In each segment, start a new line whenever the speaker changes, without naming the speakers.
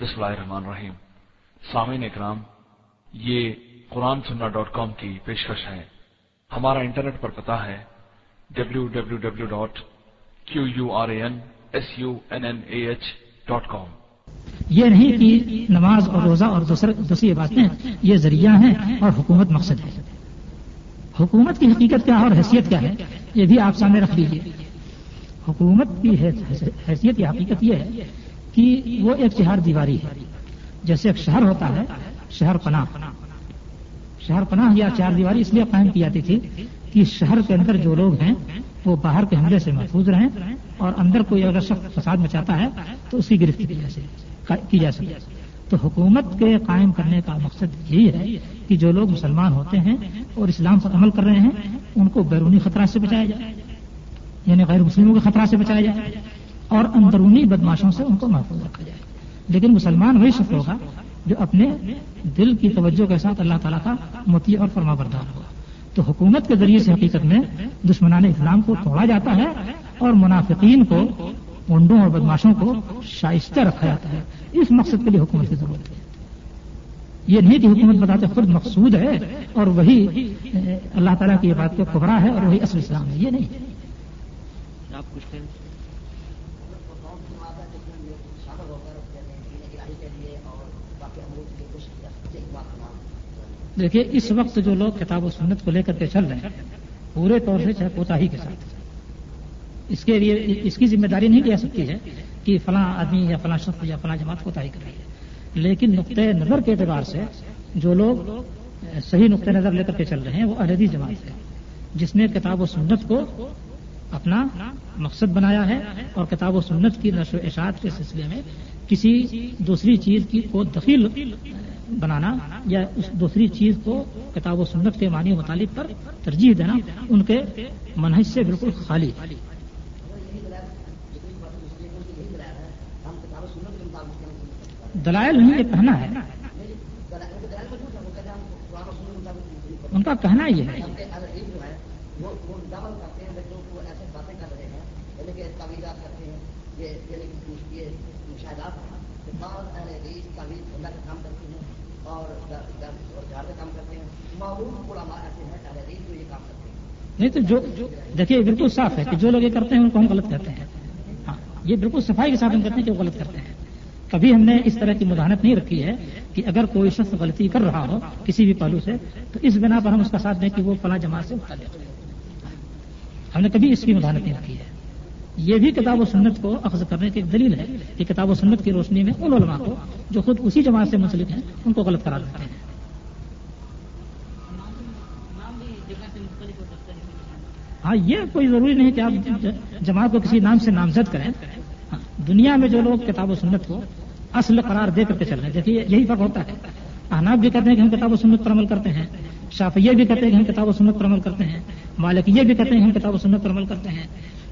بسم اللہ الرحمن الرحیم۔ سامعین اکرام، یہ قرآن سننا ڈاٹ کام کی پیشکش ہے۔ ہمارا انٹرنیٹ پر پتا ہے W W W dot Q U R A N S U N N A H dot com
یہ نہیں کہ نماز اور روزہ اور دوسری باتیں یہ ذریعہ ہیں اور حکومت مقصد ہے۔ حکومت کی حقیقت کیا ہے اور حیثیت کیا ہے؟ یہ بھی آپ سامنے رکھ لیجیے حکومت کی حیثیت یا حقیقت یہ ہے کہ وہ ایک چہار دیواری ہے۔ جیسے ایک شہر ہوتا ہے، شہر پناہ۔ شہر پناہ یا چار دیواری اس لیے قائم کی جاتی تھی کہ شہر کے اندر جو لوگ ہیں، وہ باہر کے حملے سے محفوظ رہیں اور اندر کوئی اگر شخص فساد مچاتا ہے، تو اس کی گرفت کی جا سکے۔ تو حکومت کے قائم کرنے کا مقصد یہی ہے کہ جو لوگ مسلمان ہوتے ہیں اور اسلام پر عمل کر رہے ہیں، ان کو بیرونی خطرہ سے بچایا جائے یعنی غیر مسلموں کے خطرہ سے بچایا جائے۔ اور اندرونی بدماشوں سے ان کو محفوظ رکھا جائے۔ لیکن مسلمان وہی شخص ہوگا جو اپنے دل کی توجہ کے ساتھ اللہ تعالیٰ کا متی اور فرما بردار ہوگا۔ تو حکومت کے ذریعے سے حقیقت میں دشمنان اسلام کو توڑا جاتا ہے اور منافقین کو اونڈوں اور بدماشوں کو شائستہ رکھا جاتا ہے۔ اس مقصد کے لیے حکومت کی ضرورت ہے۔ یہ نہیں کہ حکومت بتاتے خود مقصود ہے اور وہی اللہ تعالیٰ کی یہ بات کو خبرا ہے اور وہی اصل اسلام ہے۔ یہ نہیں۔ دیکھیے، اس وقت جو لوگ کتاب و سنت کو لے کر کے چل رہے ہیں، پورے طور سے چاہے کوتا ہی کے ساتھ۔ اس کے لیے، اس کی ذمہ داری نہیں لے سکتی ہے کہ فلاں آدمی یا فلاں شخص یا فلاں جماعت کوتا ہی کر رہی ہے لیکن نقطۂ نظر کے اعتبار سے جو لوگ صحیح نقطۂ نظر لے کر کے چل رہے ہیں، وہ اہدی جماعت ہے، جس نے کتاب و سنت کو اپنا مقصد بنایا ہے اور کتاب و سنت کی نشر و اشاعت کے سلسلے میں کسی دوسری چیز کی کو دخیل بنانا یا اس دوسری چیز کو کتاب و سنت کے معنی مطالب پر ترجیح دینا ان کے منحص سے بالکل خالی۔ دلائل نہیں یہ کہنا ہے۔ ان کا کہنا یہ ہے۔ نہیں تو جو دیکھیے بالکل صاف ہے کہ جو لوگ یہ کرتے ہیں، ان کو ہم غلط کرتے ہیں۔ ہاں یہ بالکل صفائی کے ساتھ ہم کرتے ہیں کہ وہ غلط کرتے ہیں۔ کبھی ہم نے اس طرح کی مداحت نہیں رکھی ہے کہ اگر کوئی شخص غلطی کر رہا ہو کسی بھی پہلو سے، تو اس بنا پر ہم اس کا ساتھ دیں کہ وہ فلاں جماعت سے اٹھا ہاں، دیتے ہم نے کبھی اس کی مداحت نہیں رکھی ہے۔ یہ بھی کتاب و سنت کو اخذ کرنے کی ایک دلیل ہے کہ کتاب و سنت کی روشنی میں ان علماء کو جو خود اسی جماعت سے منسلک ہیں، ان کو غلط کرا دیتے ہیں۔ ہاں یہ کوئی ضروری نہیں کہ آپ جماعت کو کسی نام سے نامزد کریں۔ ہاں، دنیا میں جو لوگ کتاب و سنت کو اصل قرار دے کر کے چل رہے ہیں، دیکھیے، یہی فرق ہوتا ہے۔ احناب بھی کہتے ہیں کہ ہم کتاب و سنت پر عمل کرتے ہیں شافیہ بھی کہتے ہیں کہ ہم کتاب و سنت پر عمل کرتے ہیں، مالکیہ بھی کہتے ہیں کہ ہم کتاب و سنت پر عمل کرتے ہیں۔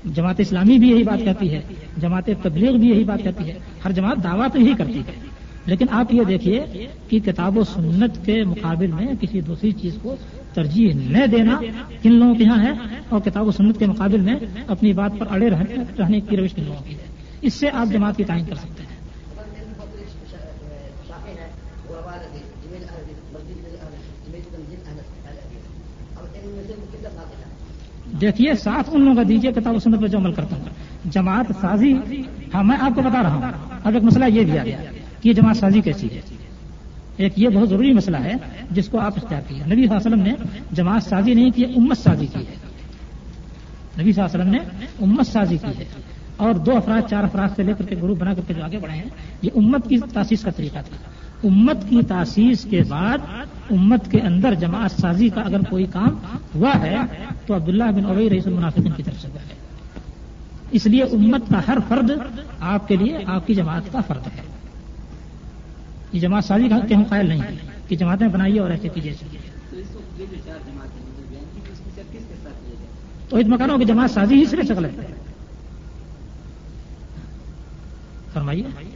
جماعت اسلامی بھی یہی بات کہتی ہے، جماعت تبلیغ بھی یہی بات کہتی ہے۔ ہر جماعت دعویٰ تو یہی کرتی ہے۔ لیکن آپ یہ دیکھیے کہ کتاب و سنت کے مقابل میں کسی دوسری چیز کو ترجیح نہ دینا کن لوگوں کے یہاں ہے اور کتاب و سنت کے مقابل میں اپنی بات پر اڑے رہنے کی روش کن لوگوں کی ہے۔ اس سے آپ جماعت کی تعین کر سکتے ہیں۔ دیکھیے، ساتھ ان لوگوں کا دیجیے کتاب و سنت پہ جو عمل کرتا ہوں۔ جماعت سازی ہاں میں آپ کو بتا رہا ہوں۔ اب ایک مسئلہ یہ بھی آ گیا کہ یہ جماعت سازی کیسی ہے۔ ایک یہ بہت ضروری مسئلہ ہے جس کو آپ اختیار کیا نبی صلی اللہ علیہ وسلم نے جماعت سازی نہیں کی، امت سازی کی ہے۔ نبی صلی اللہ علیہ وسلم نے امت سازی کی ہے۔ اور دو افراد، چار افراد سے لے کر کے گروپ بنا کر کے جو آگے بڑھے ہیں، یہ امت کی تاسیس کا طریقہ تھا۔ امت کی تاسیس کے بعد امت کے اندر جماعت سازی کا اگر کوئی کام ہوا ہے، تو عبداللہ بن اوئی رئیس المنافقین کی طرف سے ہوا ہے۔ اس لیے امت کا ہر فرد آپ کے لیے آپ کی جماعت کا فرد ہے۔ یہ جماعت سازی کا ہم قائل نہیں ہے کہ جماعتیں بنائیے اور ایسے کیجیے۔ تو اس مکانوں کی جماعت سازی ہی صرف غلط ہے۔ فرمائیے۔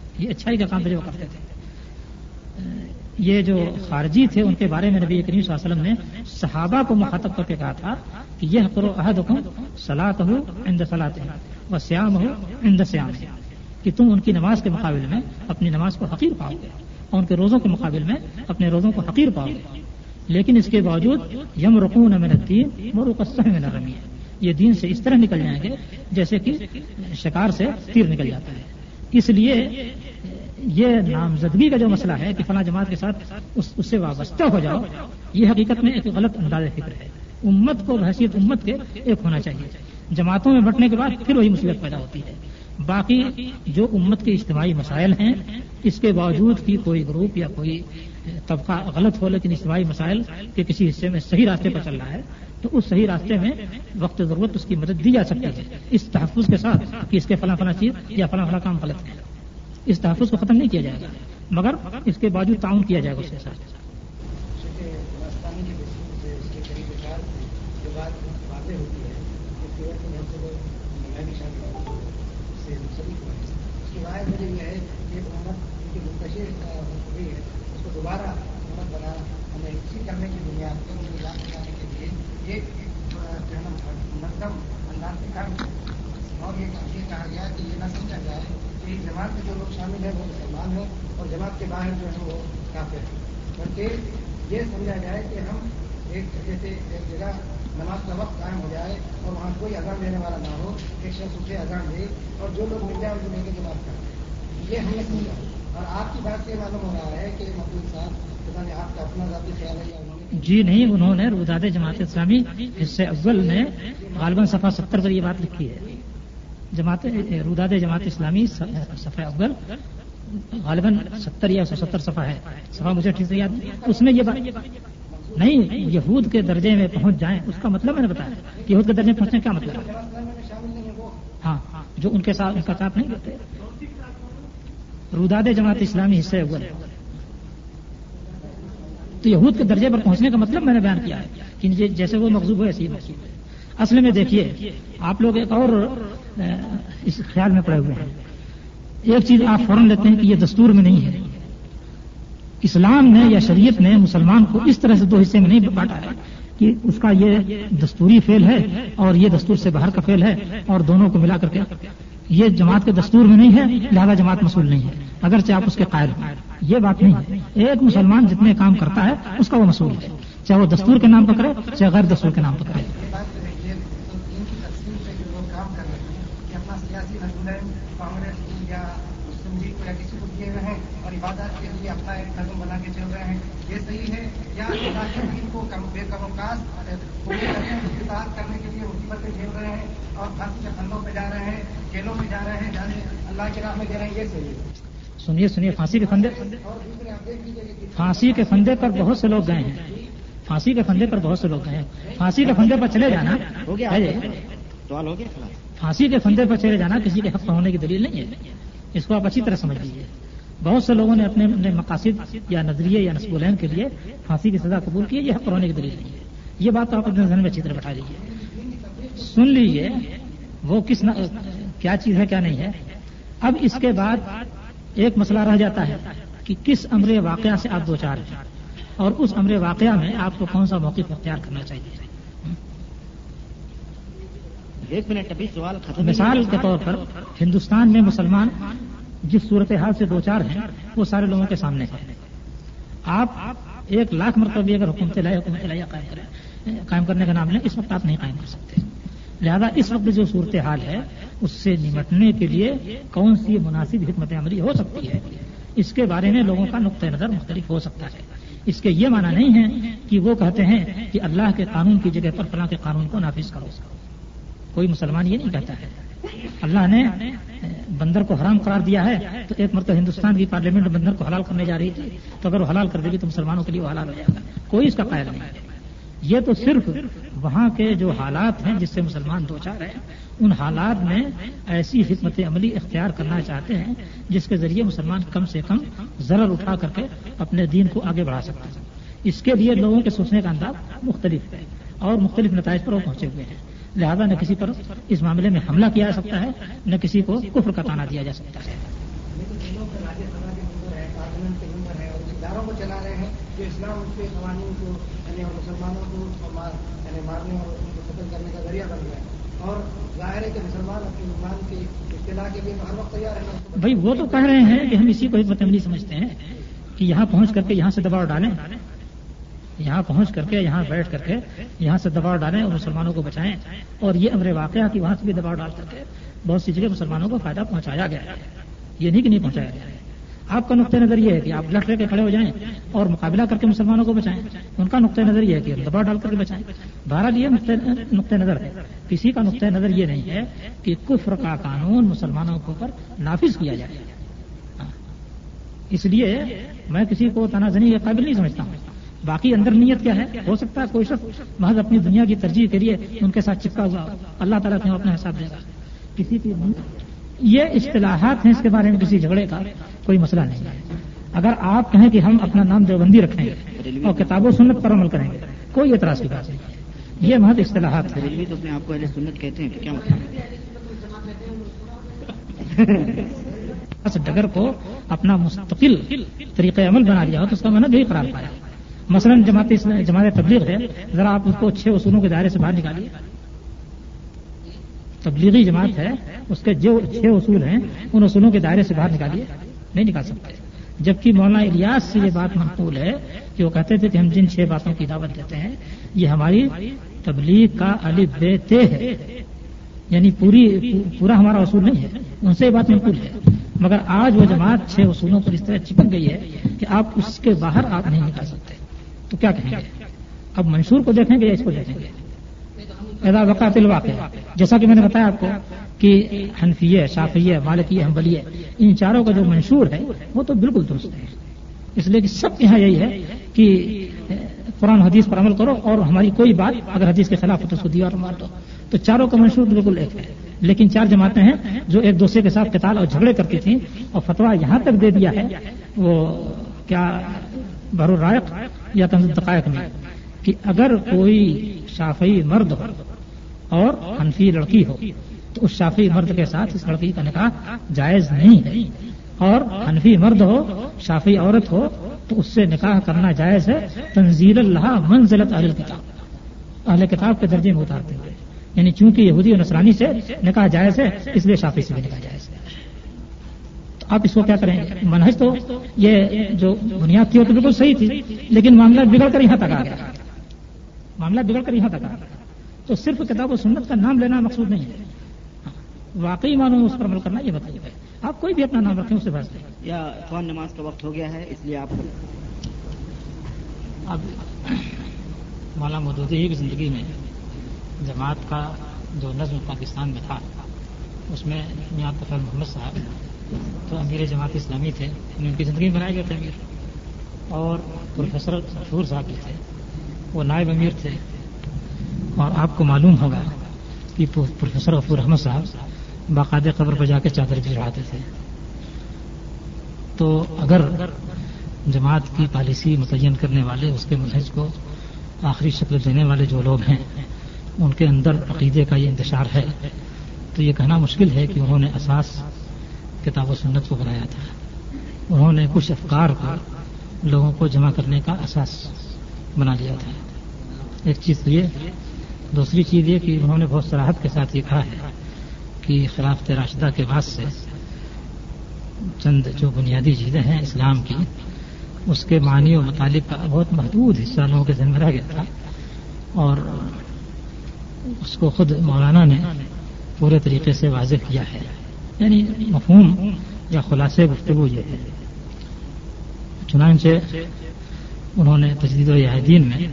یہ اچھائی کا کام وہ کرتے تھے۔ یہ جو خارجی تھے، ان کے بارے میں نبی کریم صلی اللہ علیہ وسلم نے صحابہ کو مخاطب کر کے کہا تھا کہ یہ کرو عہد حکم سلاد ہو اند سلاد و سیام ہو اند سیام کہ تم ان کی نماز کے مقابل میں اپنی نماز کو حقیر پاؤ گے اور ان کے روزوں کے مقابل میں اپنے روزوں کو حقیر پاؤ گے۔ لیکن اس کے باوجود یم رقون امن الدین مرقصہ میں نہ رمی یہ دین سے اس طرح نکل جائیں گے جیسے کہ شکار سے تیر نکل جاتا ہے۔ اس لیے یہ نامزدگی کا جو مسئلہ ہے کہ فلاں جماعت کے ساتھ اس اس سے وابستہ ہو جاؤ، یہ حقیقت میں ایک غلط انداز فکر ہے۔ امت کو حیثیت امت کے ایک ہونا چاہیے۔ جماعتوں میں بٹنے کے بعد پھر وہی مصیبت پیدا ہوتی ہے۔ باقی جو امت کے اجتماعی مسائل ہیں، اس کے باوجود کی کوئی گروپ یا کوئی طبقہ غلط ہو، لیکن اجتماعی مسائل کے کسی حصے میں صحیح راستے پر چل رہا ہے۔ تو اس صحیح راستے میں وقت ضرورت اس کی مدد دی جا سکتی ہے اس تحفظ کے ساتھ کہ اس کے فلاں فلاں چیز یا فلاں فلاں کام غلط ہے اس تحفظ کو ختم نہیں کیا جائے گا مگر اس کے باوجود تعاون کیا جائے گا اس کے ساتھ
دوبارہ بنانا ہمیں اسی کرنے کی بنیاد کے لیے ایک منظم انداز سے کام اور یہ کہا گیا کہ یہ نہ سمجھا جائے کہ جماعت میں جو لوگ شامل ہیں وہ مسلمان ہیں اور جماعت کے باہر جو ہے وہ کافی ہیں۔ بلکہ یہ سمجھا جائے کہ ہم ایک جگہ سے ایک جگہ نماز کا وقت قائم ہو جائے اور وہاں کوئی اذان دینے والا نہ ہو، ایک شخص اسے اذان دے اور جو لوگ مل جائے ان کو لے کے بات کریں۔ یہ ہم نے سمجھا۔ اور آپ کی بات سے معلوم ہو رہا ہے کہ محبوب صاحب پتا نہیں آپ کا اپنا ذاتی خیال ہے یا
جی نہیں، انہوں نے روداد جماعت اسلامی حصے اول نے غالباً صفحہ ستر پر یہ بات لکھی ہے۔ جماعت روداد جماعت اسلامی صفحہ اول، غالباً ستر یا سو ستر صفحہ ہے۔ صفحہ مجھے ٹھیک سے یاد اس میں یہ بات نہیں، یہود کے درجے میں پہنچ جائیں، اس کا مطلب میں نے بتایا۔ کہ یہود کے درجے میں پہنچنے کا مطلب ہے؟ ہاں جو ان کے ساتھ ان کا ساتھ نہیں کرتے روداد جماعت اسلامی حصے اول۔ تو یہود کے درجے پر پہنچنے کا مطلب میں نے بیان کیا ہے کہ جیسے وہ مقصوب ہو ایسی مقصوب ہے اصل میں دیکھیے، آپ لوگ ایک اور اس خیال میں پڑے ہوئے ہیں۔ ایک چیز آپ فوراً لیتے ہیں کہ یہ دستور میں نہیں ہے۔ اسلام نے یا شریعت نے مسلمان کو اس طرح سے دو حصے میں نہیں بانٹا ہے کہ اس کا یہ دستوری فیل ہے اور یہ دستور سے باہر کا فیل ہے اور دونوں کو ملا کر کے۔ یہ جماعت کے دستور میں نہیں ہے، لہذا جماعت مسئول نہیں ہے۔ اگرچہ آپ اس کے قائل ہیں۔ یہ بات نہیں ہے۔ ایک مسلمان جتنے کام کرتا ہے، اس کا وہ مسئول ہے۔ چاہے وہ دستور کے نام پر کرے، چاہے غیر دستور کے نام پر کرے۔
اور عبادات کے لیے اپنا ایک قدم بنا کے چل رہے ہیں یہ صحیح ہے یا کو بے کرنے کے لیے مصیبتیں جھیل رہے ہیں اور پھانسی کے پہ جا رہے ہیں۔ جیلوں میں جا رہے ہیں جانے اللہ کے راہ میں دے رہے ہیں یہ صحیح ہے۔
سنیے سنیے پھانسی کے فندے پھانسی کے فندے پر بہت سے لوگ گئے ہیں۔ پھانسی کے فندے پر بہت سے لوگ گئے ہیں۔ پھانسی کے فندے پر چلے جانا ہو گیا۔ پھانسی کے فندے پر چلے جانا کسی کے حق ہونے کی دلیل نہیں ہے۔ اس کو آپ اچھی طرح سمجھ لیجیے بہت سے لوگوں نے اپنے اپنے مقاصد یا نظریے یا نصب العین کے لیے پھانسی کی سزا قبول کی یہ حق ہونے کی دلیل نہیں ہے۔ یہ بات تو آپ اپنے ذہن میں اچھی طرح بٹھا لیجیے سن لیجیے وہ کس کیا چیز ہے کیا نہیں ہے؟ اب اس کے بعد ایک مسئلہ رہ جاتا ہے کہ کس امر واقعہ سے آپ دو چار ہیں؟ اور اس امر واقعہ میں آپ کو کون سا موقف اختیار کرنا چاہیے؟ ایک منٹ ابھی سوال مثال کے طور پر ہندوستان میں مسلمان جس صورتحال سے دو چار ہیں وہ سارے لوگوں کے سامنے ہیں۔ آپ ایک لاکھ مرتبہ بھی اگر حکومت لائے حکومت لائے قائم کریں قائم کرنے کا نام لیں اس وقت آپ نہیں قائم کر سکتے۔ لہذا اس وقت جو صورتحال ہے، اس سے نمٹنے کے لیے کون سی مناسب حکمت عملی ہو سکتی ہے؟ اس کے بارے میں لوگوں کا نقطۂ نظر مختلف ہو سکتا ہے۔ اس کے یہ معنی نہیں ہے کہ وہ کہتے ہیں کہ اللہ کے قانون کی جگہ پر فلاں کے قانون کو نافذ کرو۔ کوئی مسلمان یہ نہیں کہتا ہے۔ اللہ نے بندر کو حرام قرار دیا ہے تو ایک مرتبہ ہندوستان کی پارلیمنٹ بندر کو حلال کرنے جا رہی تھی تو اگر وہ حلال کر دے گی تو مسلمانوں کے لیے وہ حلال ہو جائے گا۔ کوئی اس کا قائل نہیں ہے۔ یہ تو صرف وہاں کے جو حالات ہیں جس سے مسلمان دو چار ہیں، ان حالات میں ایسی حکمت عملی اختیار کرنا چاہتے ہیں جس کے ذریعے مسلمان کم سے کم ضرر اٹھا کر کے اپنے دین کو آگے بڑھا سکتے ہیں۔ اس کے لیے لوگوں کے سوچنے کا انداز مختلف ہے اور مختلف نتائج پر وہ پہنچے ہوئے ہیں۔ لہذا نہ کسی پر اس معاملے میں حملہ کیا جا سکتا ہے، نہ کسی کو کفر کا تانا دیا جا سکتا ہے۔
کو چلا رہے کے قوانین کو یعنی مسلمانوں کو یعنی مارنے اور ان کو ختم کرنے کا ذریعہ بن گیا اور ظاہر ہے کہ مسلمان اپنے ایمان کے اطلاع کے لیے ہر وقت تیار ہے
بھائی، وہ تو کہہ رہے ہیں کہ ہم اسی کو حکمت عملی سمجھتے ہیں کہ یہاں پہنچ کر کے یہاں سے دباؤ ڈالیں۔ یہاں پہنچ کر کے، یہاں بیٹھ کر کے یہاں سے دباؤ ڈالیں اور مسلمانوں کو بچائیں۔ اور یہ امر واقعہ کہ وہاں سے بھی دباؤ ڈال کر کے بہت سی جگہ مسلمانوں کو فائدہ پہنچایا گیا ہے۔ یہ نہیں کہ نہیں پہنچایا گیا ہے۔ آپ کا نقطۂ نظر یہ ہے کہ آپ لٹ لے کے کھڑے ہو جائیں اور مقابلہ کر کے مسلمانوں کو بچائیں، ان کا نقطۂ نظر یہ ہے کہ دباؤ ڈال کر کے بچائیں۔ بہرحال یہ نقطۂ نظر ہے۔ کسی کا نقطۂ نظر یہ نہیں ہے کہ کفر کا قانون مسلمانوں کے اوپر نافذ کیا جائے۔ اس لیے میں کسی کو تنازنی کے قابل نہیں سمجھتا۔ ہوں باقی اندر نیت کیا ہے؟ ہو سکتا ہے کوئی شخص محض اپنی دنیا کی ترجیح کے لیے ان کے ساتھ چپکا ہوا اللہ تعالیٰ کیوں اپنا حساب دے گا؟ کسی کی یہ اصطلاحات ہیں اس کے بارے میں کسی جھگڑے کا کوئی مسئلہ نہیں ہے۔ اگر آپ کہیں کہ ہم اپنا نام دیوبندی رکھیں گے اور کتاب و سنت پر عمل کریں گے کوئی اعتراض کی بات نہیں۔ یہ محض اصطلاحات
ہیں۔ تو اپنے آپ کو سنت کہتے ہیں کیا
ڈگر کو اپنا مستقل طریقہ عمل بنا لیا ہو تو اس کا میں نے بھی قرار پایا۔ مثلا جماعت جماعت تبلیغ ہے ذرا آپ اس کو چھ اصولوں کے دائرے سے باہر نکالیے۔ تبلیغی جماعت ہے، اس کے جو چھ اصول ہیں، ان اصولوں کے دائرے سے باہر نکالیے، نہیں نکال سکتے۔ جبکہ مولانا الیاس سے یہ بات منقول ہے کہ وہ کہتے تھے کہ ہم جن چھ باتوں کی دعوت دیتے ہیں، یہ ہماری تبلیغ کا علی بے تے ہے۔ یعنی پوری، پورا ہمارا اصول نہیں ہے، ان سے یہ بات منقول ہے۔ مگر آج وہ جماعت چھ اصولوں پر اس طرح چپک گئی ہے کہ آپ اس کے باہر آپ نہیں نکال سکتے۔ تو کیا کہیں گے؟ اب منشور کو دیکھیں گے یا اس کو دیکھیں گے؟ ادا وقات الواقع جیسا کہ میں نے بتایا آپ کو کہ حنفی ہے شافی ہے ان چاروں کا جو منشور ہے، وہ تو بالکل درست ہے۔ اس لیے کہ سب یہاں یہی ہے کہ قرآن حدیث پر عمل کرو اور ہماری کوئی بات اگر حدیث کے خلاف ہو تو اس کو دیوار مار دو۔ تو چاروں کا منشور بالکل ایک ہے۔ لیکن چار جماعتیں ہیں جو ایک دوسرے کے ساتھ قتال اور جھگڑے کرتی تھیں اور فتوا یہاں تک دے دیا ہے، وہ کیا بہر رائق یا دقائق میں، کہ اگر کوئی شافی مرد ہو اور حنفی لڑکی ہو۔ تو اس شافی مرد کے ساتھ اس لڑکی کا نکاح جائز نہیں ہے۔ اور حنفی مرد ہو شافی عورت ہو، تو اس سے نکاح کرنا جائز ہے۔ تنزیل اللہ منزلت اہل کتاب۔ اہل کتاب کے درجے میں اتارتے ہوئے۔ یعنی چونکہ یہودی اور نسرانی سے نکاح جائز ہے، اس لیے شافی سے بھی نکاح جائز ہے۔ تو آپ اس کو کیا کریں؟ گے منہج تو یہ جو بنیاد تھی وہ تو بالکل صحیح تھی، لیکن معاملہ بگڑ کر یہاں تک آ گیا۔ معاملہ بگڑ کر یہاں تک آ گیا۔ تو صرف کتاب و سنت کا نام لینا مقصود نہیں ہے۔ واقعی مانو اس پر عمل کرنا یہ بتائیے آپ کوئی بھی اپنا نام رکھیں اس سے بات
یا قوم نماز کا وقت ہو گیا ہے اس لیے آپ
اب مولانا مودودی کی زندگی میں جماعت کا جو نظم پاکستان میں تھا اس میں میاں تفر محمد صاحب تو امیر جماعت اسلامی تھے ان کی زندگی میں بنائے گئے تھے امیر اور پروفیسر مشہور صاحب بھی تھے وہ نائب امیر تھے۔ اور آپ کو معلوم ہوگا کہ پروفیسر غفور احمد صاحب باقاعدہ قبر پر جا کے چادر بھی چڑھاتے تھے۔ تو اگر جماعت کی پالیسی متعین کرنے والے، اس کے منہج کو آخری شکل دینے والے جو لوگ ہیں، ان کے اندر عقیدے کا یہ انتشار ہے، تو یہ کہنا مشکل ہے کہ انہوں نے اساس کتاب و سنت کو بنایا تھا۔ انہوں نے کچھ افکار کو لوگوں کو جمع کرنے کا اساس بنا لیا تھا۔ ایک چیز تو یہ دوسری چیز یہ کہ انہوں نے بہت سراہد کے ساتھ یہ کہا ہے کہ خلافت راشدہ کے بعد سے چند جو بنیادی چیزیں ہیں اسلام کی، اس کے معنی و مطالب کا بہت محدود حصہ لوگوں کے ذہن میں رہ گیا تھا اور اس کو خود مولانا نے پورے طریقے سے واضح کیا ہے۔ یعنی مفہوم یا خلاصے گفتگو یہ ہے۔ چنانچہ انہوں نے تجدید و عہدین میں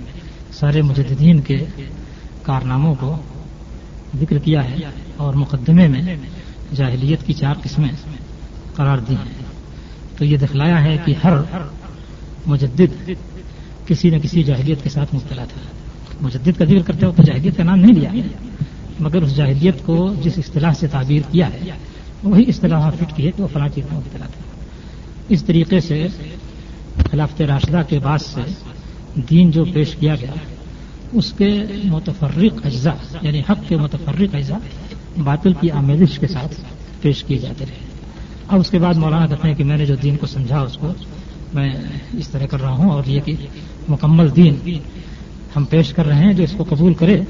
سارے مجددین کے کارناموں کو ذکر کیا ہے اور مقدمے میں جاہلیت کی چار قسمیں قرار دی ہیں۔ تو یہ دکھلایا ہے کہ ہر مجدد کسی نہ کسی جاہلیت کے ساتھ مبتلا تھا۔ مجدد کا ذکر کرتے ہو تو کا نام نہیں لیا مگر اس جاہدیت کو جس اصطلاح سے تعبیر کیا ہے، وہی اصطلاح فٹ کی ہے کہ وہ فلاں چیز میں اطلاع تھا۔ اس طریقے سے خلافت راشدہ کے بعد سے دین جو پیش کیا گیا اس کے متفرق اجزاء یعنی حق کے متفرق اجزاء باطل کی آمیزش کے ساتھ پیش کیے جاتے رہے۔ اب اس کے بعد مولانا کہتے ہیں کہ میں نے جو دین کو سمجھا، اس کو میں اس طرح کر رہا ہوں اور یہ کہ مکمل دین ہم پیش کر رہے ہیں، جو اس کو قبول کرے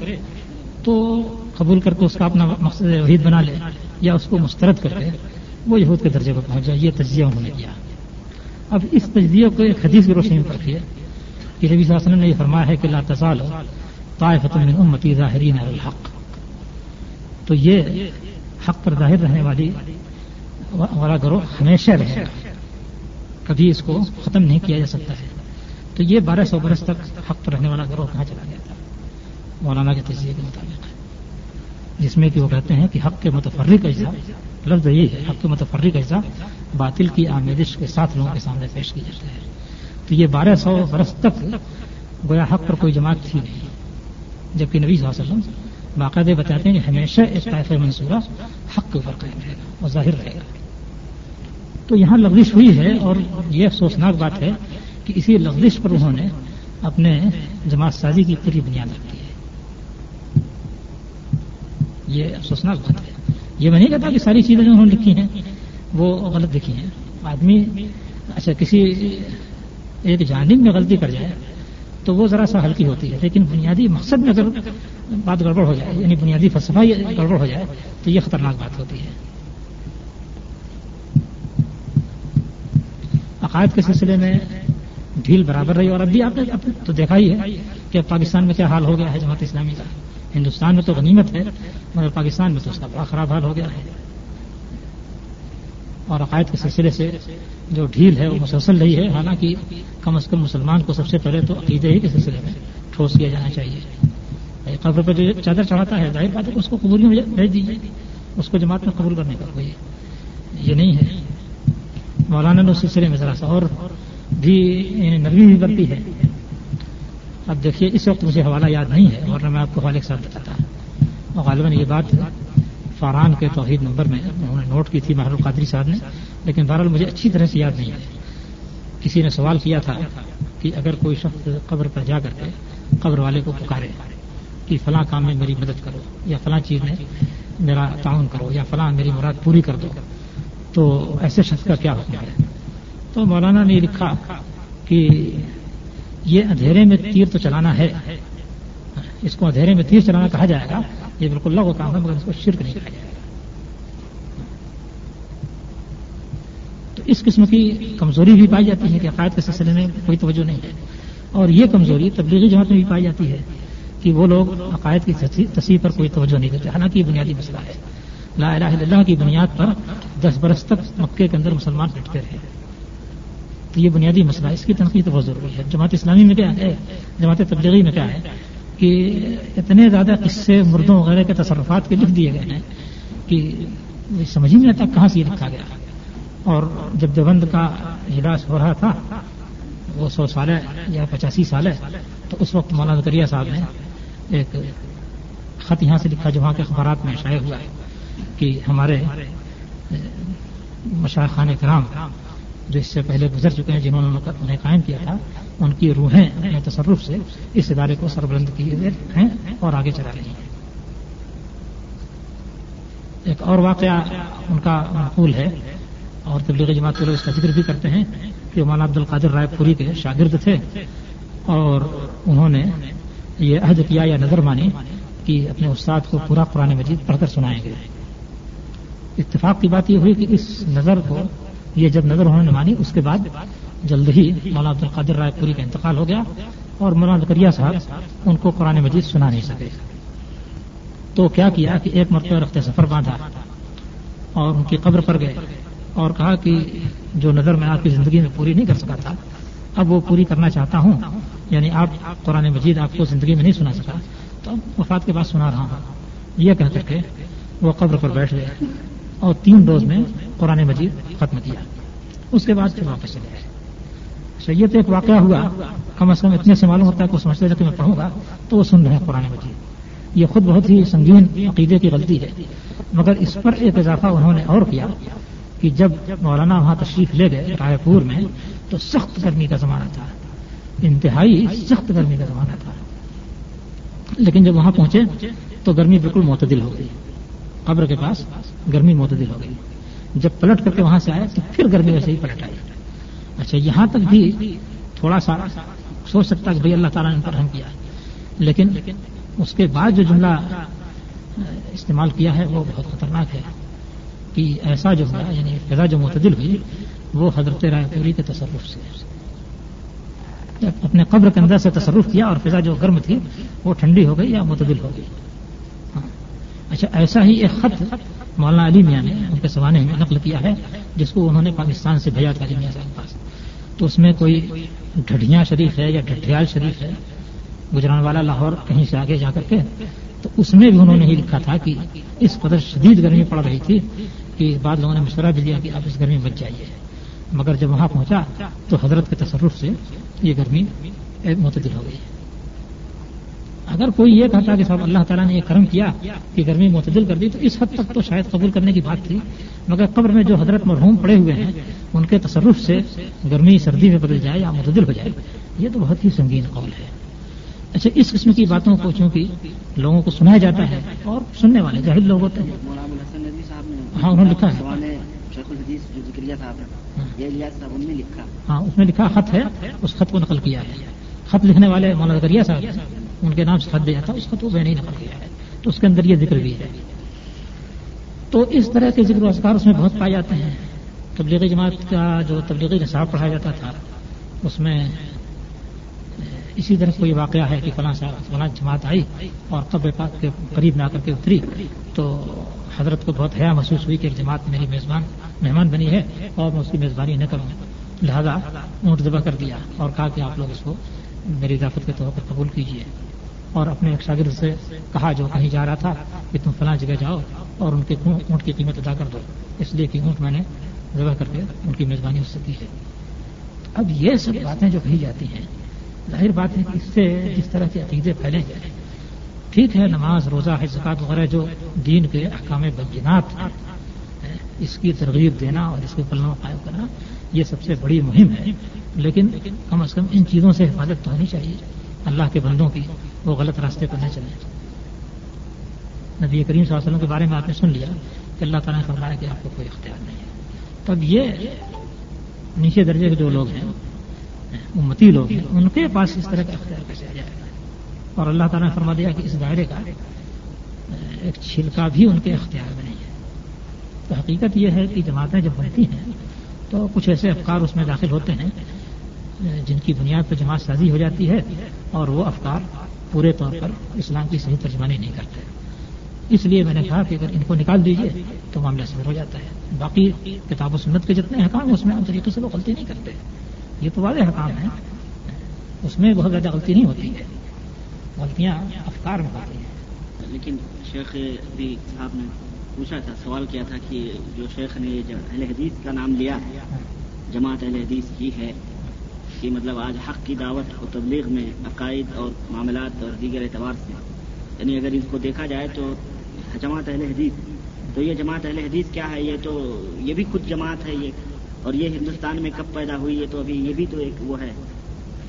تو قبول کر کے اس کا اپنا مقصد وحید بنا لے یا اس کو مسترد کر کے وہ یہود کے درجے پر پہنچ جائے، یہ تجزیہ انہوں نے کیا۔ اب اس تجزیے کو ایک حدیث کی روشنی پر کیا کہ نبی صلی اللہ علیہ وسلم نے یہ فرمایا ہے کہ لا تزال طائفۃ من امتی ظاہرین علی الحق. تو یہ حق پر ظاہر رہنے والی والا گروہ ہمیشہ رہے گا. کبھی اس کو ختم نہیں کیا جا سکتا ہے. تو یہ بارہ سو برس تک حق پر رہنے والا گروہ کہاں چلا گیا تھا؟ مولانا کے تجزیے کے مطابق. جس میں کہ وہ کہتے ہیں کہ حق کے متفرق اجزاء، لفظ یہی ہے، حق کے متفرق اجزاء باطل کی آمیزش کے ساتھ لوگوں کے سامنے پیش کی جاتی ہے تو یہ بارہ سو برس تک گویا حق پر کوئی جماعت تھی نہیں۔ جبکہ نبی صلی اللہ علیہ وسلم باقاعدہ بتاتے ہیں کہ ہمیشہ اس طائف منصورہ حق کے اوپر قائم رہے گا اور ظاہر رہے گا۔ تو یہاں لغزش ہوئی ہے اور یہ افسوسناک بات ہے کہ اسی لغزش پر انہوں نے اپنے جماعت سازی کی پوری بنیاد رکھی ہے۔ یہ افسوسناک بات ہے۔ یہ میں نہیں کہتا کہ ساری چیزیں جو انہوں نے لکھی ہیں وہ غلط لکھی ہیں۔ آدمی اچھا کسی ایک جانب میں غلطی کر جائے تو وہ ذرا سا ہلکی ہوتی ہے، لیکن بنیادی مقصد میں اگر بات گڑبڑ ہو جائے یعنی بنیادی فلسفہ گڑبڑ ہو جائے، تو یہ خطرناک بات ہوتی ہے۔ عقائد کے سلسلے میں ڈھیل برابر رہی، اور اب بھی آپ نے تو دیکھا ہی ہے کہ پاکستان میں کیا حال ہو گیا ہے جماعت اسلامی کا۔ ہندوستان میں تو غنیمت ہے، مگر پاکستان میں تو اس کا بڑا خراب حال ہو گیا ہے۔ اور عقائد کے سلسلے سے جو ڈھیل ہے، وہ مسلسل رہی ہے۔ حالانکہ کم از کم مسلمان کو سب سے پہلے تو عقیدے ہی کے سلسلے میں ٹھوس کیا جانا چاہیے۔ قبر پہ جو چادر چڑھاتا ہے، ظاہر بات ہے کہ اس کو قبولی میں بھیج دیجیے اس کو جماعت میں قبول کرنے کا کوئی یہ نہیں ہے۔ مولانا نے اس سلسلے میں ذرا سا اور بھی یعنی نرمی بھی بنتی ہے۔ اب دیکھیے، اس وقت مجھے حوالہ یاد نہیں ہے ورنہ میں آپ کو حوالے کے ساتھ بتاتا اور غالباً یہ بات فاران کے توحید نمبر میں انہوں نے نوٹ کی تھی محر القادری صاحب نے، لیکن بہرحال مجھے اچھی طرح سے یاد نہیں ہے کسی نے سوال کیا تھا کہ اگر کوئی شخص قبر پر جا کر کے قبر والے کو پکارے کہ فلاں کام میں میری مدد کرو یا فلاں چیز میں میرا تعاون کرو یا فلاں میری مراد پوری کر دو، تو ایسے شخص کا کیا حکم ہے؟ تو مولانا نے لکھا کہ یہ اندھیرے میں تیر تو چلانا ہے، اس کو اندھیرے میں تیر چلانا کہا جائے گا یہ بالکل لگو کام ہے مگر اس کو شرک نہیں کہا جائے گا۔ تو اس قسم کی کمزوری بھی پائی جاتی ہے کہ عقائد کے سلسلے میں کوئی توجہ نہیں ہے۔ اور یہ کمزوری تبلیغی جماعت میں بھی پائی جاتی ہے کہ وہ لوگ عقائد کی تصویر پر کوئی توجہ نہیں دیتے۔ حالانکہ یہ بنیادی مسئلہ ہے۔ لا الہ الا اللہ کی بنیاد پر دس برس تک مکے کے اندر مسلمان بیٹھتے رہے۔ تو یہ بنیادی مسئلہ ہے۔ اس کی تنقید تو بہت ضروری ہے۔ جماعت اسلامی میں کیا ہے؟ جماعت تبلیغی میں کیا ہے؟ کہ اتنے زیادہ قصے مردوں وغیرہ کے تصرفات کے لکھ دیے گئے ہیں کہ سمجھ ہی نہیں آتا کہاں سے یہ لکھا گیا۔ اور جب دیوبند کا اجلاس ہو رہا تھا، وہ سو سال ہے یا پچاسی سال ہے تو اس وقت مولانا کریا صاحب نے ایک خط یہاں سے لکھا جو وہاں کے اخبارات میں شائع ہوا ہے کہ ہمارے مشاخان کرام جو اس سے پہلے گزر چکے ہیں، جنہوں نے انہیں قائم کیا تھا ان کی روحیں اپنے تصرف سے اس ادارے کو سربلند کیے ہیں اور آگے چلا رہی ہیں۔ ایک اور واقعہ ان کا معقول ہے اور تبلیغ جماعت کے لوگ اس کا ذکر بھی کرتے ہیں کہ مولانا عبد القادر رائے پوری کے شاگرد تھے اور انہوں نے یہ عہد کیا یا نظر مانی کہ اپنے استاد کو پورا قرآن مجید پڑھ کر سنائیں گے۔ اتفاق کی بات یہ ہوئی کہ اس نظر کو یہ جب نظر انہوں نے مانی اس کے بعد جلد ہی مولانا عبد القادر رائے پوری کا انتقال ہو گیا اور مولانا زکریہ صاحب ان کو قرآن مجید سنا نہیں سکے۔ تو کیا کیا کہ ایک مرتبہ رخت سفر باندھا اور ان کی قبر پر گئے اور کہا کہ جو نظر میں آپ کی زندگی میں پوری نہیں کر سکا تھا، اب وہ پوری کرنا چاہتا ہوں یعنی آپ قرآن مجید آپ کو زندگی میں نہیں سنا سکا۔ تو اب وفات کے بعد سنا رہا ہوں۔ یہ کہہ کر کے وہ قبر پر بیٹھ گئے اور تین ڈوز میں قرآن مجید ختم کیا۔ اس کے بعد پھر واپس چلے گئے۔ سید ایک واقعہ ہوا، کم از کم اتنے سے معلوم ہوتا ہے کہ وہ سمجھتے ہیں کہ میں پڑھوں گا، تو وہ سن رہے ہیں قرآن مجید۔ یہ خود بہت ہی سنگین عقیدے کی غلطی ہے۔ مگر اس پر ایک اضافہ انہوں نے اور کیا کہ جب مولانا وہاں تشریف لے گئے رائے پور میں، تو سخت گرمی کا زمانہ تھا۔ انتہائی سخت گرمی کا زمانہ تھا۔ لیکن جب وہاں پہنچے، تو گرمی بالکل معتدل ہو گئی۔ قبر کے پاس گرمی معتدل ہو گئی۔ جب پلٹ کر کے وہاں سے آئے، تو پھر گرمی ویسے ہی پلٹ آئی۔ اچھا یہاں تک بھی تھوڑا سا سوچ سکتا کہ بھائی اللہ تعالیٰ نے ان پر رحم کیا لیکن اس کے بعد جو جملہ استعمال کیا ہے، وہ بہت خطرناک ہے کہ ایسا جو ہوا یعنی فضا جو معتدل ہوئی، وہ حضرت رائے پوری کے تصرف سے۔ اپنے قبر کے اندر سے تصرف کیا اور فضا جو گرم تھی، وہ ٹھنڈی ہو گئی یا معتدل ہو گئی۔ ہاں۔ اچھا ایسا ہی ایک خط مولانا علی میاں نے ان کے سوانے میں نقل کیا ہے، جس کو انہوں نے پاکستان سے بھیجا تھا علی میاں صاحب پاس۔ تو اس میں کوئی ڈھڈیاں شریف ہے یا ڈھڈیال شریف ہے، گجران والا لاہور کہیں سے آگے جا کر کے، تو اس میں بھی انہوں نے ہی لکھا تھا کہ اس قدر شدید گرمی پڑ رہی تھی کہ بعد لوگوں نے مشورہ بھی دیا کہ آپ اس گرمی میں بچ جائیے۔ مگر جب وہاں پہنچا تو حضرت کے تصرف سے یہ گرمی معتدل ہو گئی۔ اگر کوئی یہ کہتا کہ صاحب اللہ تعالیٰ نے یہ کرم کیا کہ گرمی معتدل کر دی، تو اس حد تک تو شاید قبول کرنے کی بات تھی۔ مگر قبر میں جو حضرت مرحوم پڑے ہوئے ہیں ان کے تصرف سے گرمی سردی میں بدل جائے یا معتدل ہو جائے۔ یہ تو بہت ہی سنگین قول ہے۔ اچھا اس قسم کی باتوں کو چونکہ لوگوں کو سنایا جاتا ہے اور سننے والے جاہد لوگ ہوتے ہیں۔ ہاں انہوں نے لکھا ہے۔ ہاں۔ اس میں لکھا خط ہے اس خط کو نقل کیا ہے۔ خط لکھنے والے مولانا زکریہ صاحب ان کے نام سے خط دیا تھا اس خط کو میں نہیں نقل کیا ہے۔ تو اس کے اندر یہ ذکر بھی ہے۔ تو اس طرح کے ذکر اذکار اس میں بہت پائے جاتے ہیں۔ تبلیغی جماعت کا جو تبلیغی نصاب پڑھایا جاتا تھا، اس میں اسی طرح کوئی واقعہ ہے کہ فلاں فلاں جماعت آئی اور قبر پاک کے قریب میں آ کر کے اتری، تو حضرت کو بہت حیا محسوس ہوئی کہ ایک جماعت میری میزبان، مہمان بنی ہے اور میں اس کی میزبانی نہ کروں۔ لہذا اونٹ ذبح کر دیا اور کہا کہ آپ لوگ اس کو میری اضافت کے طور پر قبول کیجیے اور اپنے ایک شاگرد سے کہا جو کہیں جا رہا تھا کہ تم فلاں جگہ جاؤ اور ان کے اونٹ کی قیمت ادا کر دو، اس لیے کہ اونٹ میں نے ذبح کر کے ان کی میزبانی اس سے کی ہے۔ اب یہ سب باتیں جو کہی جاتی ہیں، ظاہر بات ہے کہ اس سے جس طرح کے عقیدے پھیلے گئے، ٹھیک ہے، نماز، روزہ حضکات وغیرہ جو دین کے احکام بینات اس کی ترغیب دینا اور اس کے پلوں قائم کرنا، یہ سب سے بڑی مہم ہے۔ لیکن کم از کم ان چیزوں سے حفاظت تو ہونی چاہیے، اللہ کے بندوں کی، وہ غلط راستے پر نہ چلیں۔ نبی کریم صلی اللہ علیہ وسلم کے بارے میں آپ نے سن لیا کہ اللہ تعالیٰ نے فرمایا کہ آپ کو کوئی اختیار نہیں ہے۔ تب یہ نیچے درجے کے جو لوگ ہیں، امتی لوگ ہیں، ان کے پاس اس طرح کا اختیار کیسے آ جائے گا۔ اور اللہ تعالیٰ نے فرما دیا کہ اس دائرے کا ایک چھلکا بھی ان کے اختیار میں نہیں ہے۔ تو حقیقت یہ ہے کہ جماعتیں جب بنتی ہیں، تو کچھ ایسے افکار اس میں داخل ہوتے ہیں، جن کی بنیاد پر جماعت سازی ہو جاتی ہے اور وہ افکار پورے طور پر اسلام کی صحیح ترجمانی نہیں کرتے۔ اس لیے میں نے کہا کہ اگر ان کو نکال دیجیے تو معاملہ سمجھ ہو جاتا ہے۔ باقی کتاب و سنت کے جتنے احکام اس میں ہم طریقے سے وہ غلطی نہیں کرتے۔ یہ تو واضح حکام ہے اس میں بہت زیادہ غلطی نہیں ہوتی۔ ہے غلطیاں افکار میں ہوتی ہیں۔
لیکن شیخ بھی صاحب نے پوچھا تھا، سوال کیا تھا کہ جو شیخ نے اہل حدیث کا نام لیا، جماعت اہل حدیث کی ہے، کہ مطلب آج حق کی دعوت و تبلیغ میں عقائد اور معاملات اور دیگر اعتبار سے یعنی اگر اس کو دیکھا جائے تو جماعت اہل حدیث تو یہ جماعت اہل حدیث کیا ہے؟ یہ تو یہ بھی خود جماعت ہے یہ۔ اور یہ ہندوستان میں کب پیدا ہوئی ہے تو ابھی یہ بھی تو ایک وہ ہے۔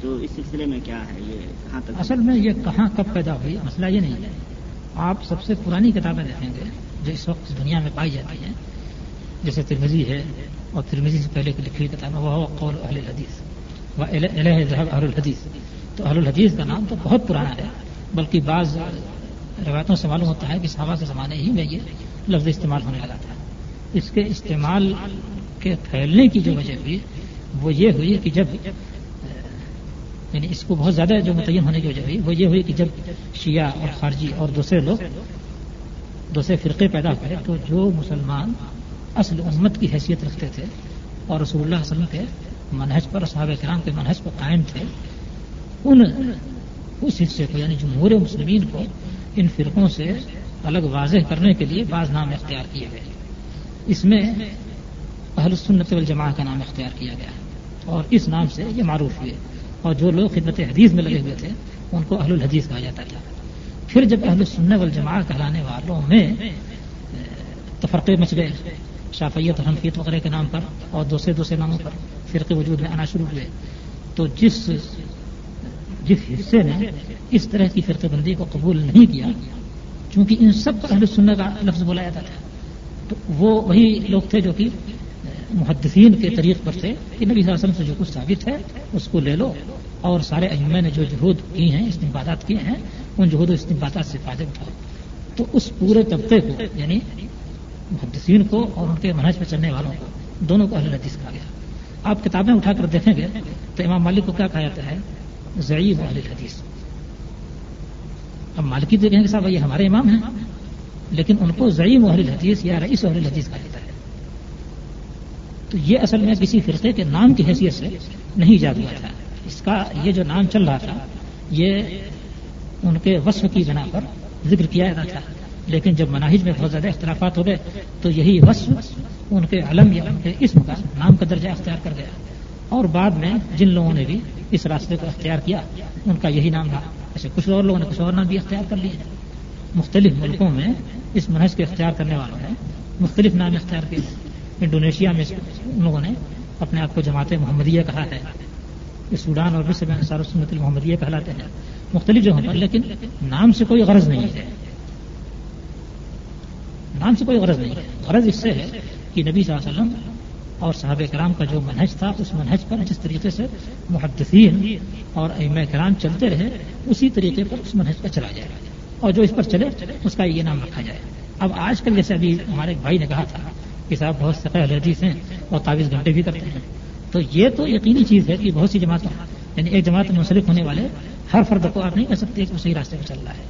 تو اس سلسلے میں کیا ہے؟ یہ کہاں تک
اصل میں یہ کہاں کب پیدا ہوئی؟ مسئلہ یہ نہیں ہے۔ آپ سب سے پرانی کتابیں دیکھیں گے جو اس وقت دنیا میں پائی جاتی ہیں۔ جیسے ترمزی ہے اور ترمزی سے پہلے کی لکھی کتاب ہے، وہ قول اہل الحدیث۔ وہ اہل الحدیث۔ تو اہل الحدیث کا نام تو بہت پرانا ہے، بلکہ بعض روایتوں سے معلوم ہوتا ہے کہ صحابہ کے زمانے ہی میں یہ لفظ استعمال ہونے لگا تھا۔ اس کے استعمال کے پھیلنے کی جو وجہ ہوئی، وہ یہ ہوئی کہ جب یعنی اس کو بہت زیادہ جو متعین ہونے کی وجہ ہوئی، وہ یہ ہوئی کہ جب شیعہ اور خارجی اور دوسرے لوگ، دوسرے فرقے پیدا ہوئے، تو جو مسلمان اصل امت کی حیثیت رکھتے تھے اور رسول اللہ علیہ وسلم کے منہج پر، صحابہ کرام کے منہج پر قائم تھے، ان اس حصے کو یعنی جمہور مسلمین کو، ان فرقوں سے الگ واضح کرنے کے لیے بعض نام اختیار کیے گئے اس میں اہل سنت والجماع کا نام اختیار کیا گیا اور اس نام سے یہ معروف ہوئے۔ اور جو لوگ خدمت حدیث میں لگے ہوئے تھے، ان کو اہل الحدیث کہا جاتا تھا۔ پھر جب اہل سننے والجماع کہلانے والوں میں تفرقے مچ گئے شافیت اور حنفیت وغیرہ کے نام پر اور دوسرے دوسرے ناموں پر فرقے وجود میں آنا شروع ہوئے، تو جس جس حصے نے اس طرح کی فرقے بندی کو قبول نہیں کیا چونکہ ان سب اہل سننے کا لفظ بولا جاتا تھا تو وہ وہی لوگ تھے جو کہ محدثین کے طریق پر تھے کہ نبی صلی اللہ علیہ وسلم سے جو کچھ ثابت ہے اس کو لے لو۔ اور سارے ائمہ نے جو جہود کی ہیں استمبادات کیے ہیں، ان جہود و استمبادات سے فائدے اٹھاؤ۔ تو اس پورے طبقے کو یعنی محدثین کو اور ان کے منہج پہ چلنے والوں کو، دونوں کو اہل حدیث کہا گیا۔ آپ کتابیں اٹھا کر دیکھیں گے تو امام مالک کو کیا کہا جاتا ہے؟ ضعیب اہل حدیث۔ اب مالکی دیکھیں گے صاحب، یہ ہمارے امام ہیں۔ لیکن ان کو ضعیم اہل حدیث یا رئیس اہل حدیث کہا جاتا ہے۔ تو یہ اصل میں کسی فرقے کے نام کی حیثیت سے نہیں ایجاد ہوا تھا۔ اس کا یہ جو نام چل رہا تھا، یہ ان کے وصف کی بنا پر ذکر کیا جاتا تھا۔ لیکن جب مناہج میں بہت زیادہ اختلافات ہو گئے، تو یہی وصف ان کے علم یا ان کے اسم کا نام کا درجہ اختیار کر گیا۔ اور بعد میں جن لوگوں نے بھی اس راستے کو اختیار کیا، ان کا یہی نام رہا ایسے کچھ اور لوگوں نے کچھ اور نام بھی اختیار کر لیے مختلف ملکوں میں اس منہج کے اختیار کرنے والوں نے مختلف نام اختیار کیے انڈونیشیا میں ان لوگوں نے اپنے آپ کو جماعت محمدیہ کہا ہے۔ سوڈان اور مصر میں انصار سنت المحمدیہ کہلاتے ہیں۔ مختلف جگہوں پر، لیکن نام سے کوئی غرض نہیں ہے۔ نام سے کوئی غرض نہیں ہے۔ غرض اس سے ہے کہ نبی صلی اللہ علیہ وسلم اور صحابہ کرام کا جو منہج تھا، اس منہج پر جس طریقے سے محدثین اور ام کرام چلتے رہے، اسی طریقے پر اس منہج پر چلا جائے اور جو اس پر چلے، اس کا یہ نام رکھا جائے۔ اب آج کل جیسے ابھی ہمارے بھائی نے کہا تھا کہ صاحب بہت سفید حدیث ہیں اور تعویذ گھنٹے بھی کرتے ہیں۔ تو یہ تو یقینی چیز ہے کہ بہت سی جماعتیں یعنی ایک جماعت میں منسلک ہونے والے ہر فرد کو آپ نہیں کہہ سکتے کہ وہ صحیح راستے پہ چل رہا ہے۔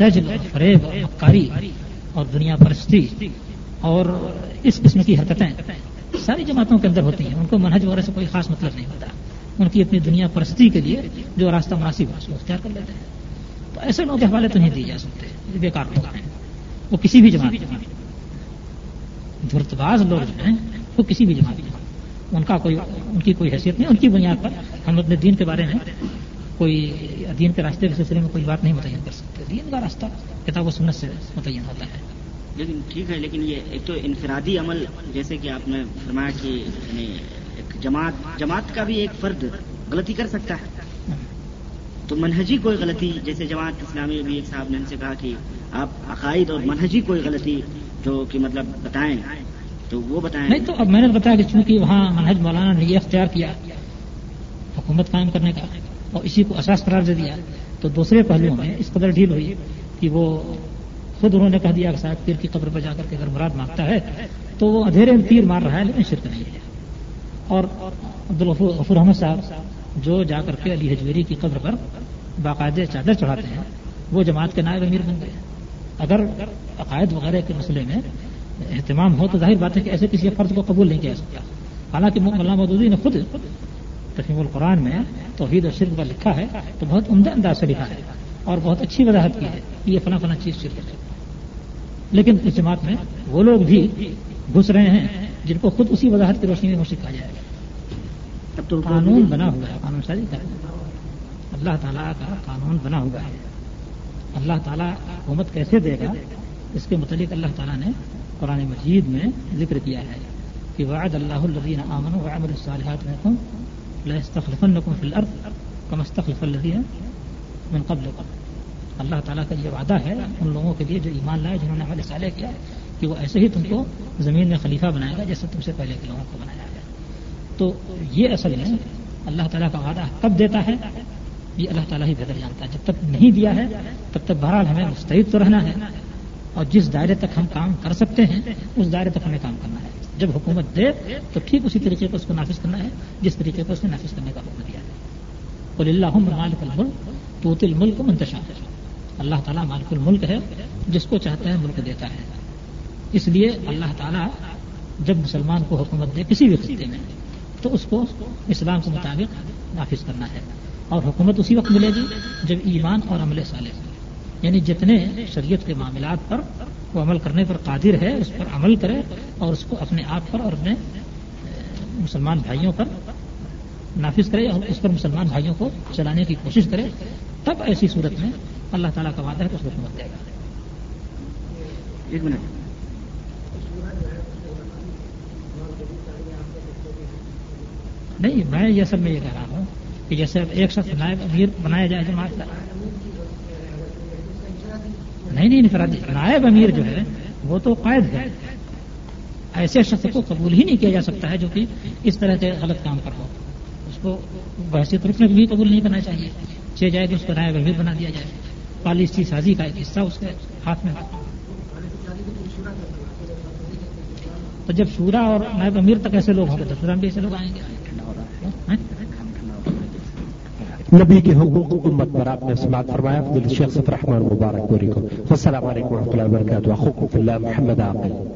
دجل فریب اور مکاری اور دنیا پرستی اور اس قسم کی حرکتیں۔ ساری جماعتوں کے اندر ہوتی ہیں۔ ان کو منہج وغیرہ سے کوئی خاص مطلب نہیں ہوتا۔ ان کی اپنی دنیا پرستی کے لیے جو راستہ مناسب ہے، اس کو اختیار کر لیتے ہیں۔ تو ایسے لوگوں کے حوالے تو نہیں دیے جا سکتے۔ یہ بیکار لوگ ہیں۔ وہ کسی بھی جماعت دھرتباز لوگ جو ہیں، وہ کسی بھی جماعت ان کا کوئی ان کی کوئی حیثیت نہیں، ان کی بنیاد پر ہم اپنے دین کے بارے میں کوئی دین کے راستے کے سلسلے میں کوئی بات نہیں متعین کر سکتے۔ دین کا راستہ کتاب و سنت سے متعین ہوتا ہے۔
لیکن ٹھیک ہے، لیکن یہ ایک تو انفرادی عمل، جیسے کہ آپ نے فرمایا کہ یعنی ایک جماعت جماعت کا بھی ایک فرد غلطی کر سکتا ہے۔ تو منہجی کوئی غلطی، جیسے جماعت اسلامی بھی ایک صاحب نے ان سے کہا کہ آپ عقائد اور منہجی کوئی غلطی جو کہ مطلب بتائیں، تو وہ بتائیں۔
نہیں تو اب میں نے بتایا کہ چونکہ وہاں منہج مولانا نے یہ اختیار کیا حکومت قائم کرنے کا اور اسی کو اساس قرار دے دیا، تو دوسرے پہلوؤں میں اس قدر ڈھیل ہوئی کہ وہ خود انہوں نے کہہ دیا کہ صاحب پیر کی قبر پر جا کر کے اگر مراد مانگتا ہے تو وہ اندھیرے میں تیر مار رہا ہے، لیکن شرک نہیں ہے۔ اور عبد الغفور احمد صاحب جو جا کر کے علی حجویری کی قبر پر باقاعدہ چادر چڑھاتے ہیں، وہ جماعت کے نائب امیر بن گئے۔ اگر عقائد وغیرہ کے مسئلے میں اہتمام ہو تو ظاہر بات ہے کہ ایسے کسی فرد کو قبول نہیں کیا سکتا۔ حالانکہ مولانا مودودی نے خود تفیم القرآن میں توحید اور شرک پر لکھا ہے تو بہت عمدہ انداز سے لکھا ہے اور بہت اچھی وضاحت کی ہے یہ فلاں فلاں چیز شرک ہے۔ لیکن اس جماعت میں وہ لوگ بھی گھس رہے ہیں جن کو خود اسی وضاحت کی روشنی میں سکھا جائے گا۔ تو قانون بنا ہوا ہے قانون سازی کا اللہ تعالیٰ کا قانون بنا ہوا ہے۔ اللہ تعالیٰ حکومت کیسے دے گا؟ اس کے متعلق اللہ تعالیٰ نے قرآن مجید میں ذکر کیا ہے کہ وعد اللہ الذین آمنوا وعملوا الصالحات منکم لا يستخلفنكم في الارض كما استخلف الذين من قبلكم اللہ تعالیٰ کا یہ وعدہ ہے ان لوگوں کے لیے جو ایمان لائے جنہوں نے عمل صالح کیا کہ وہ ایسے ہی تم کو زمین میں خلیفہ بنائے گا جیسے تم سے پہلے کے لوگوں کو بنایا گیا۔ تو یہ اصل میں اللہ تعالیٰ کا وعدہ کب دیتا ہے؟ یہ اللہ تعالیٰ ہی بہتر جانتا ہے۔ جب تک نہیں دیا ہے، تب تک بہرحال ہمیں مستعد تو رہنا ہے۔ اور جس دائرے تک ہم کام کر سکتے ہیں، اس دائرے تک ہمیں کام کرنا ہے۔ جب حکومت دے، تو ٹھیک اسی طریقے پر اس کو نافذ کرنا ہے، جس طریقے پر اس نے نافذ کرنے کا حکم دیا ہے۔ بول اللہ مالک الملک تو تل ملک منتشا اللہ تعالیٰ مالک الملک ہے، جس کو چاہتا ہے ملک دیتا ہے۔ اس لیے اللہ تعالیٰ جب مسلمان کو حکومت دے کسی بھی خطے میں، تو اس کو اسلام کے مطابق نافذ کرنا ہے۔ اور حکومت اسی وقت ملے گی جب ایمان اور عمل صالح یعنی جتنے شریعت کے معاملات پر وہ عمل کرنے پر قادر ہے، اس پر عمل کرے اور اس کو اپنے آپ پر اور اپنے مسلمان بھائیوں پر نافذ کرے اور اس پر مسلمان بھائیوں کو چلانے کی کوشش کرے، تب ایسی صورت میں اللہ تعالیٰ کا وعدہ ہے تو اس حکومت دے گا
ایک منٹ۔
نہیں میں یہ سب میں یہ کہہ رہا ہوں کہ جیسے ایک شخص نائب امیر بنایا جائے جماعت کا۔ نہیں نہیں فرادی نائب امیر جو ہے وہ تو قائد ہے۔ ایسے شخص کو قبول ہی نہیں کیا جا سکتا ہے جو کہ اس طرح کے غلط کام کر ہو۔ اس کو بحثیت رکن بھی قبول نہیں کرنا چاہیے۔ چھ جائے کہ اس کو نائب امیر بنا دیا جائے۔ پالیسی سازی کا ایک حصہ اس کے ہاتھ میں تو جب شورا اور نائب امیر تک ایسے لوگ ہوں گے تو شورا بھی ایسے لوگ آئیں گے۔
نبی کے حقوق امت پر آپ نے سماعت فرمایا عبد الشیخ صفر رحمان مبارک پوری کو۔ السلام علیکم و رحمۃ اللہ وبرکاتہ۔ حقوق اللہ محمد عاقل۔